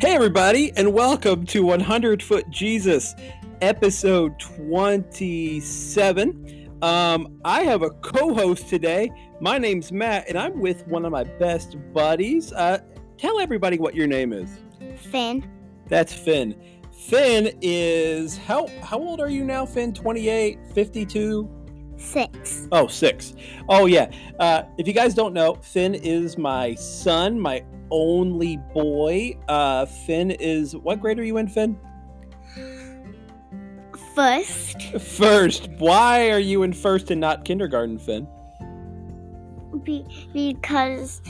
Hey, everybody, and welcome to 100 Foot Jesus, episode 27. Um, I have a co host today. My name's Matt, and I'm with one of my best buddies. Uh, tell everybody what your name is. Finn. That's Finn. Finn is how how old are you now, Finn? 28, 52? Six. Oh, six. Oh, yeah. Uh, if you guys don't know, Finn is my son, my only boy. Uh, Finn is what grade are you in, Finn? First, First. Why are you in first and not kindergarten, Finn? be- because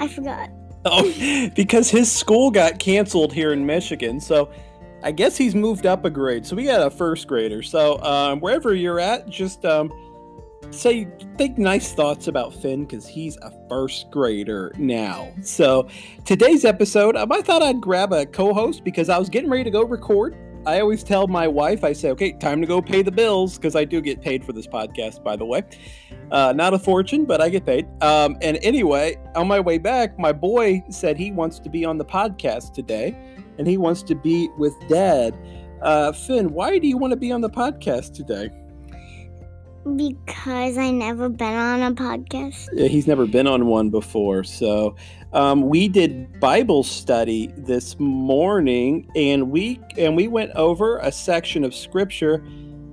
I forgot. Oh, because his school got canceled here in Michigan. So I guess he's moved up a grade. So we got a first grader. So um, wherever you're at, just um, say, think nice thoughts about Finn because he's a first grader now. So today's episode, um, I thought I'd grab a co host because I was getting ready to go record. I always tell my wife, I say, okay, time to go pay the bills because I do get paid for this podcast, by the way. Uh, not a fortune, but I get paid. Um, and anyway, on my way back, my boy said he wants to be on the podcast today and he wants to be with dad. Uh, Finn, why do you want to be on the podcast today? Because I never been on a podcast. Yeah, he's never been on one before. So um, we did Bible study this morning, and we and we went over a section of scripture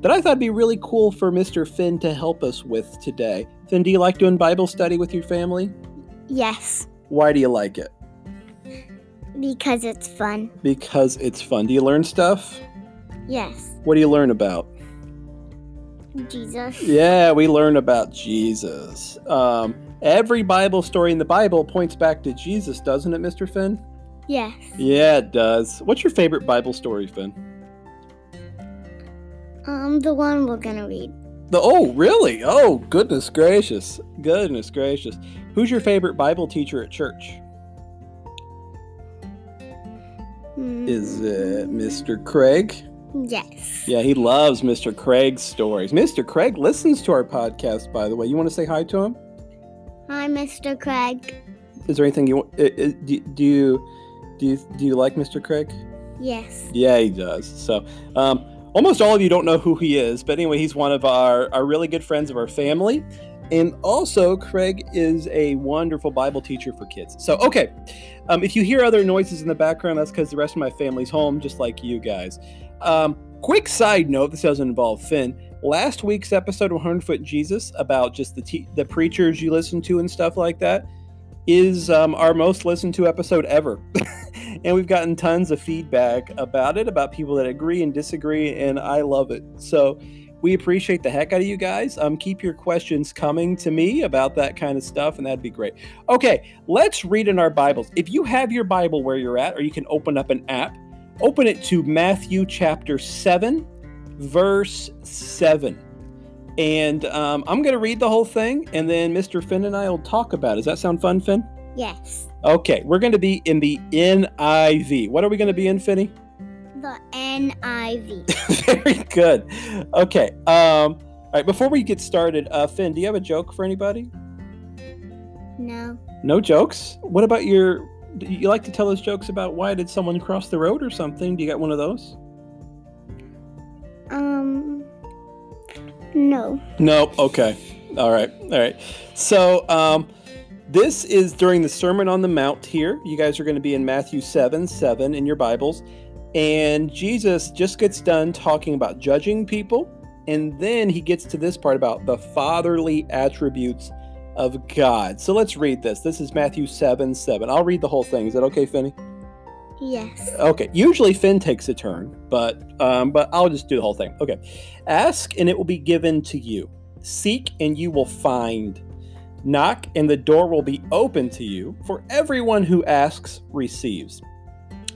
that I thought would be really cool for Mr. Finn to help us with today. Finn, do you like doing Bible study with your family? Yes, Why do you like it? Because it's fun. Because it's fun. Do you learn stuff? Yes, What do you learn about? Jesus. Yeah, we learn about Jesus. Um, every Bible story in the Bible points back to Jesus, doesn't it, Mr. Finn? Yes. Yeah, it does. What's your favorite Bible story, Finn? Um, the one we're gonna read. The oh, really? Oh, goodness gracious. Goodness gracious. Who's your favorite Bible teacher at church? Hmm, Is it Mr. Craig? Yes. Yeah, he loves Mr. Craig's stories. Mr. Craig listens to our podcast, by the way. You want to say hi to him? Hi, Mr. Craig. Is there anything you want? Do, do you do you do you like Mr. Craig? Yes. Yeah, he does. So, um, almost all of you don't know who he is, but anyway, he's one of our, our really good friends of our family. And also, Craig is a wonderful Bible teacher for kids. So, okay, um, if you hear other noises in the background, that's because the rest of my family's home, just like you guys. Um, quick side note this doesn't involve Finn. Last week's episode of 100 Foot Jesus about just the, te- the preachers you listen to and stuff like that is um, our most listened to episode ever. and we've gotten tons of feedback about it, about people that agree and disagree, and I love it. So we appreciate the heck out of you guys. Um, keep your questions coming to me about that kind of stuff, and that'd be great. Okay, let's read in our Bibles. If you have your Bible where you're at, or you can open up an app, open it to Matthew chapter 7, verse 7. And um, I'm going to read the whole thing, and then Mr. Finn and I will talk about it. Does that sound fun, Finn? Yes. Okay, we're going to be in the NIV. What are we going to be in, Finney? The NIV. Very good. Okay. Um, all right. Before we get started, uh, Finn, do you have a joke for anybody? no. No jokes. What about your? Do you like to tell us jokes about why did someone cross the road or something? Do you got one of those? Um. No. No. Okay. All right. All right. So, um, this is during the Sermon on the Mount here. You guys are going to be in Matthew 7 7 in your Bibles. And Jesus just gets done talking about judging people. And then he gets to this part about the fatherly attributes of God. So let's read this. This is Matthew 7 7. I'll read the whole thing. Is that okay, Finney? Yes. Okay. Usually Finn takes a turn, but um, but I'll just do the whole thing. Okay. Ask and it will be given to you. Seek and you will find. Knock and the door will be open to you. For everyone who asks receives.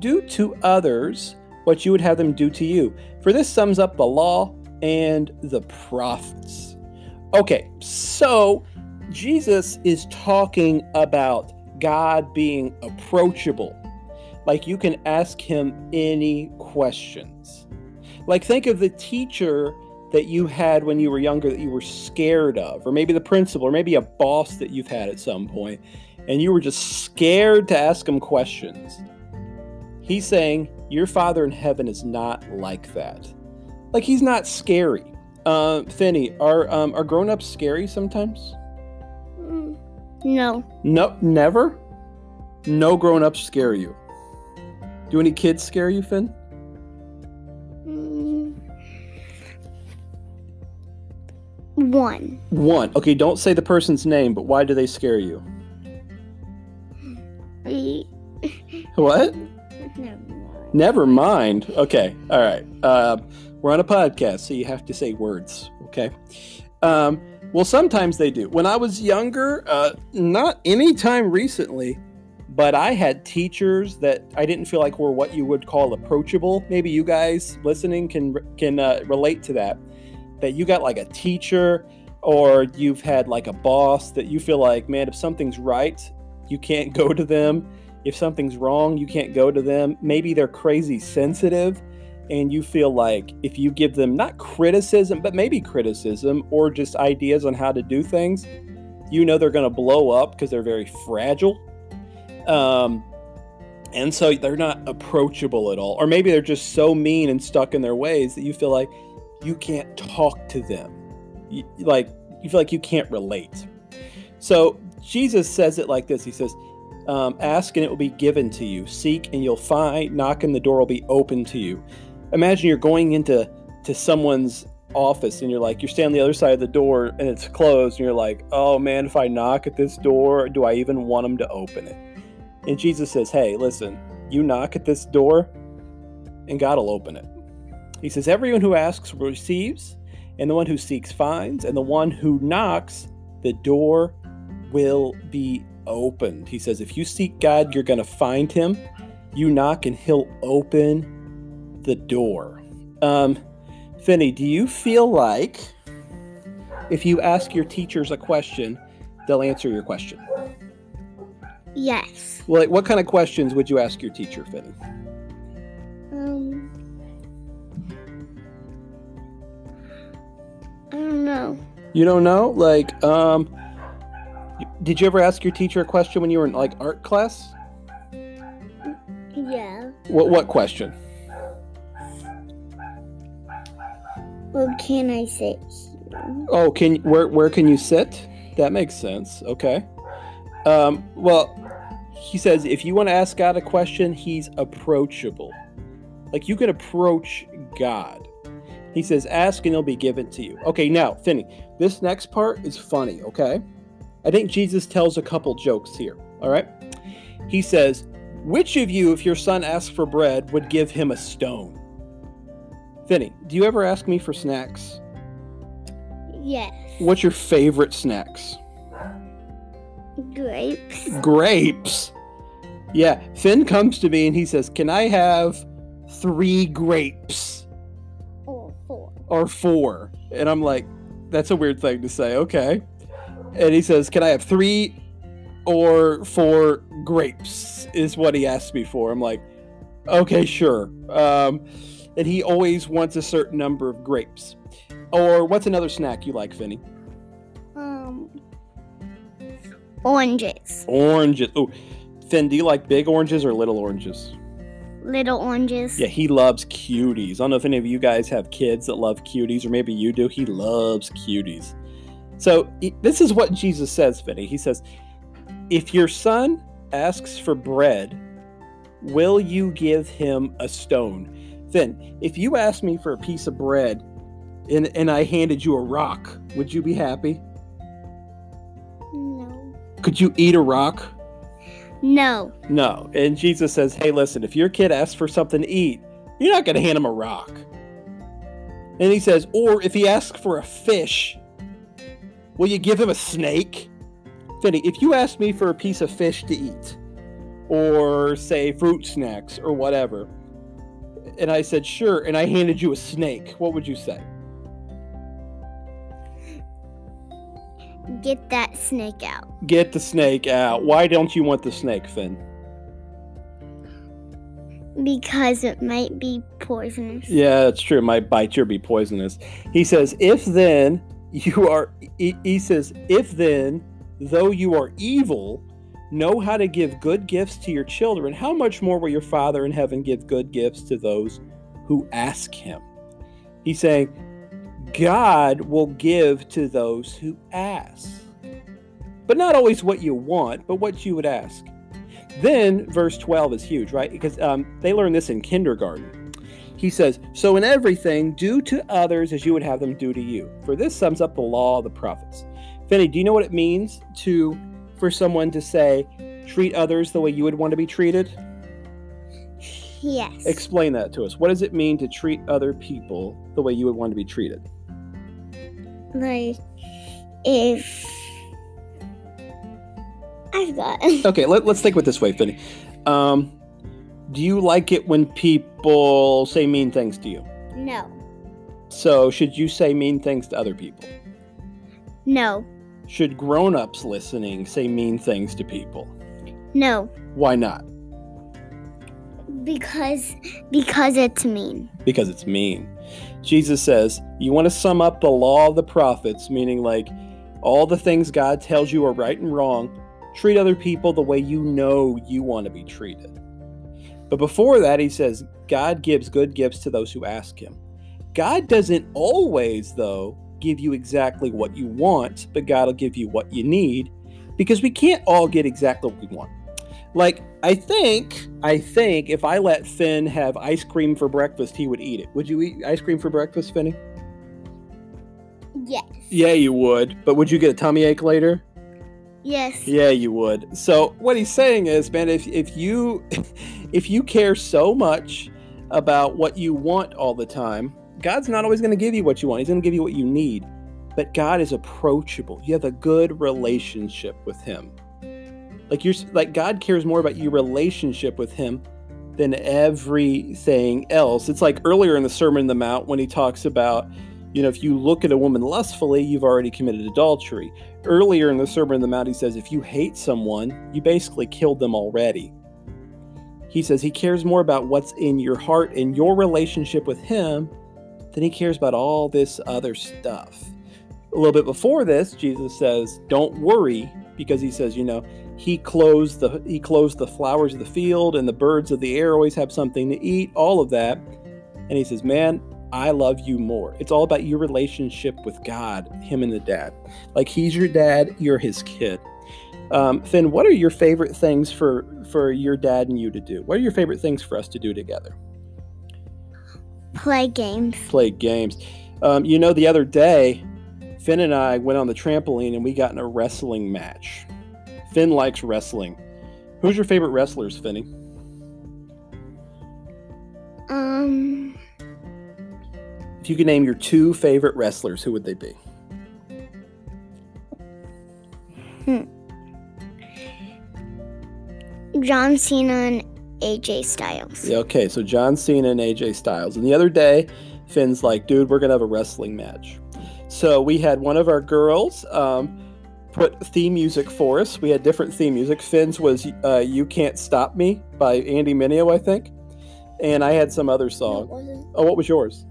do to others what you would have them do to you. For this sums up the law and the prophets. Okay, so Jesus is talking about God being approachable. Like you can ask him any questions. Like think of the teacher that you had when you were younger that you were scared of, or maybe the principal, or maybe a boss that you've had at some point, and you were just scared to ask him questions. He's saying, Your Father in heaven is not like that. Like, he's not scary. Uh, Finney, are, um, are grown ups scary sometimes? Mm, No. No, never? No grown ups scare you. Do any kids scare you, Finn? Mm. One. One. Okay, don't say the person's name, but why do they scare you? What? Never mind. Okay. All right. Uh, we're on a podcast, so you have to say words. Okay. Um, well, sometimes they do. When I was younger, uh, not any time recently, but I had teachers that I didn't feel like were what you would call approachable. Maybe you guys listening can can uh, relate to that. That you got like a teacher, or you've had like a boss that you feel like, man, if something's right, you can't go to them if something's wrong, you can't go to them. Maybe they're crazy sensitive, and you feel like if you give them not criticism, but maybe criticism or just ideas on how to do things, you know they're going to blow up because they're very fragile. Um, and so they're not approachable at all. Or maybe they're just so mean and stuck in their ways that you feel like you can't talk to them. You, like, you feel like you can't relate. So Jesus says it like this He says, um, ask and it will be given to you. Seek and you'll find. Knock and the door will be open to you. Imagine you're going into to someone's office and you're like you're standing on the other side of the door and it's closed and you're like, oh man, if I knock at this door, do I even want them to open it? And Jesus says, hey, listen, you knock at this door, and God will open it. He says, everyone who asks receives, and the one who seeks finds, and the one who knocks, the door will be opened. He says, if you seek God, you're going to find him. You knock, and he'll open the door. Um, Finney, do you feel like if you ask your teachers a question, they'll answer your question? Yes. Well, like, what kind of questions would you ask your teacher, Finney? Um. I don't know. You don't know? Like, um, did you ever ask your teacher a question when you were in like art class? Yeah. What what question? Well, can I sit here? Oh, can where where can you sit? That makes sense. Okay. Um, well, he says if you want to ask God a question, he's approachable. Like you can approach God. He says, ask and it'll be given to you. Okay, now, Finney, this next part is funny, okay? I think Jesus tells a couple jokes here, all right? He says, Which of you, if your son asked for bread, would give him a stone? Finney, do you ever ask me for snacks? Yes. What's your favorite snacks? Grapes. Grapes. Yeah, Finn comes to me and he says, Can I have three grapes Or four. or four? And I'm like, That's a weird thing to say. Okay. And he says, Can I have three or four grapes? Is what he asked me for. I'm like, Okay, sure. Um, and he always wants a certain number of grapes. Or what's another snack you like, Finny? Um. Oranges. Oranges. Oh, Finn, do you like big oranges or little oranges? Little oranges. Yeah, he loves cuties. I don't know if any of you guys have kids that love cuties, or maybe you do. He loves cuties. So this is what Jesus says, Finney. He says, If your son asks for bread, will you give him a stone? Finn, if you asked me for a piece of bread and, and I handed you a rock, would you be happy? No. Could you eat a rock? No. No. And Jesus says, hey, listen, if your kid asks for something to eat, you're not going to hand him a rock. And he says, or if he asks for a fish, will you give him a snake? Finney, if you asked me for a piece of fish to eat, or say fruit snacks or whatever. And I said, sure. And I handed you a snake. What would you say? Get that snake out. Get the snake out. Why don't you want the snake, Finn? Because it might be poisonous. Yeah, that's true. It might bite you or be poisonous. He says, if then you are, he, says, if then, though you are evil, know how to give good gifts to your children, how much more will your Father in heaven give good gifts to those who ask him? He's saying, God will give to those who ask. But not always what you want, but what you would ask. Then, verse 12 is huge, right? Because um, they learn this in kindergarten. He says, So in everything, do to others as you would have them do to you. For this sums up the law of the prophets. Finney, do you know what it means to for someone to say, treat others the way you would want to be treated? Yes. Explain that to us. What does it mean to treat other people the way you would want to be treated? like if I've got. Okay, let, let's think of it this way, Finney. Um, do you like it when people say mean things to you? no. So, should you say mean things to other people? No. Should grown ups listening say mean things to people? No. Why not? Because because it's mean. Because it's mean. Jesus says, You want to sum up the law of the prophets, meaning like all the things God tells you are right and wrong, treat other people the way you know you want to be treated. But before that, he says, God gives good gifts to those who ask him. God doesn't always, though, give you exactly what you want, but God will give you what you need because we can't all get exactly what we want. Like, I think, I think if I let Finn have ice cream for breakfast, he would eat it. Would you eat ice cream for breakfast, Finny? Yes. Yeah, you would. But would you get a tummy ache later? Yes. Yeah, you would. So what he's saying is, man, if if you if you care so much about what you want all the time, God's not always going to give you what you want. He's going to give you what you need. But God is approachable. You have a good relationship with him. Like you're like God cares more about your relationship with him than everything else. It's like earlier in the Sermon on the Mount when he talks about, you know, if you look at a woman lustfully, you've already committed adultery. Earlier in the Sermon on the Mount, he says, if you hate someone, you basically killed them already. He says he cares more about what's in your heart and your relationship with him than he cares about all this other stuff. A little bit before this, Jesus says, "Don't worry," because he says, you know, he clothes the he clothes the flowers of the field and the birds of the air always have something to eat, all of that. And he says, "Man, I love you more." It's all about your relationship with God, him and the dad. Like he's your dad, you're his kid. Um, Finn, what are your favorite things for for your dad and you to do? What are your favorite things for us to do together? Play games. Play games. Um, you know, the other day, Finn and I went on the trampoline and we got in a wrestling match. Finn likes wrestling. Who's your favorite wrestlers, Finny? Um. If you could name your two favorite wrestlers, who would they be? Hmm. John Cena and AJ Styles. Yeah, okay, so John Cena and AJ Styles. And the other day, Finn's like, dude, we're going to have a wrestling match. So we had one of our girls um, put theme music for us. We had different theme music. Finn's was uh, You Can't Stop Me by Andy Mineo, I think. And I had some other No, song. wasn't. Oh, what was yours?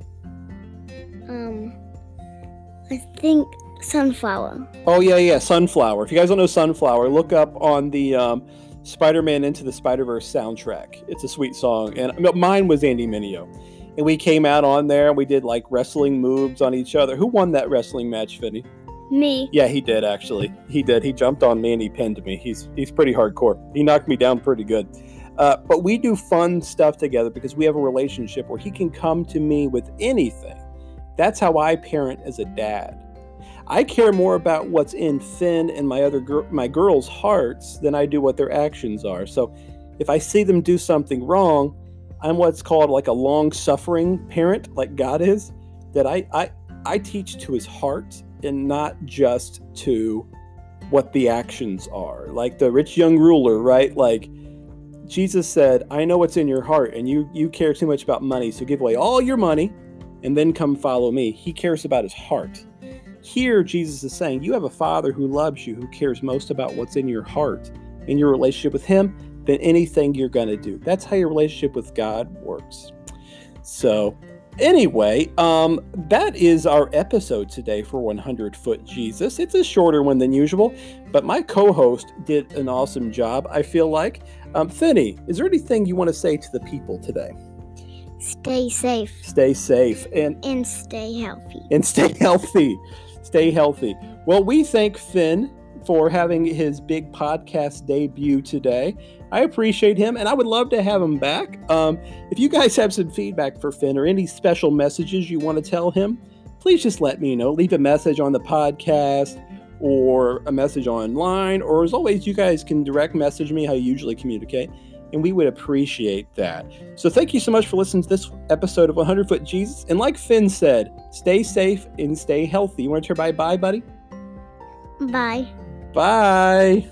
I think Sunflower. Oh, yeah, yeah, Sunflower. If you guys don't know Sunflower, look up on the um, Spider Man Into the Spider Verse soundtrack. It's a sweet song. And mine was Andy Mineo. And we came out on there and we did like wrestling moves on each other. Who won that wrestling match, Finny? Me. Yeah, he did actually. He did. He jumped on me and he pinned me. He's he's pretty hardcore. He knocked me down pretty good. Uh, but we do fun stuff together because we have a relationship where he can come to me with anything. That's how I parent as a dad. I care more about what's in Finn and my other gir- my girls' hearts than I do what their actions are. So if I see them do something wrong, I'm what's called like a long-suffering parent, like God is. That I I I teach to his heart and not just to what the actions are. Like the rich young ruler, right? Like Jesus said, I know what's in your heart, and you, you care too much about money, so give away all your money and then come follow me. He cares about his heart. Here, Jesus is saying, You have a father who loves you, who cares most about what's in your heart, in your relationship with him, than anything you're going to do. That's how your relationship with God works. So, anyway, um, that is our episode today for 100 Foot Jesus. It's a shorter one than usual, but my co host did an awesome job, I feel like. Um, Finney, is there anything you want to say to the people today? Stay safe Stay safe and and stay healthy. and stay healthy. Stay healthy. Well, we thank Finn for having his big podcast debut today. I appreciate him, and I would love to have him back. Um, if you guys have some feedback for Finn or any special messages you want to tell him, please just let me know. Leave a message on the podcast or a message online, or as always, you guys can direct message me how you usually communicate, and we would appreciate that. So, thank you so much for listening to this episode of 100 Foot Jesus. And like Finn said, stay safe and stay healthy. You want to turn bye bye, buddy? Bye. Bye.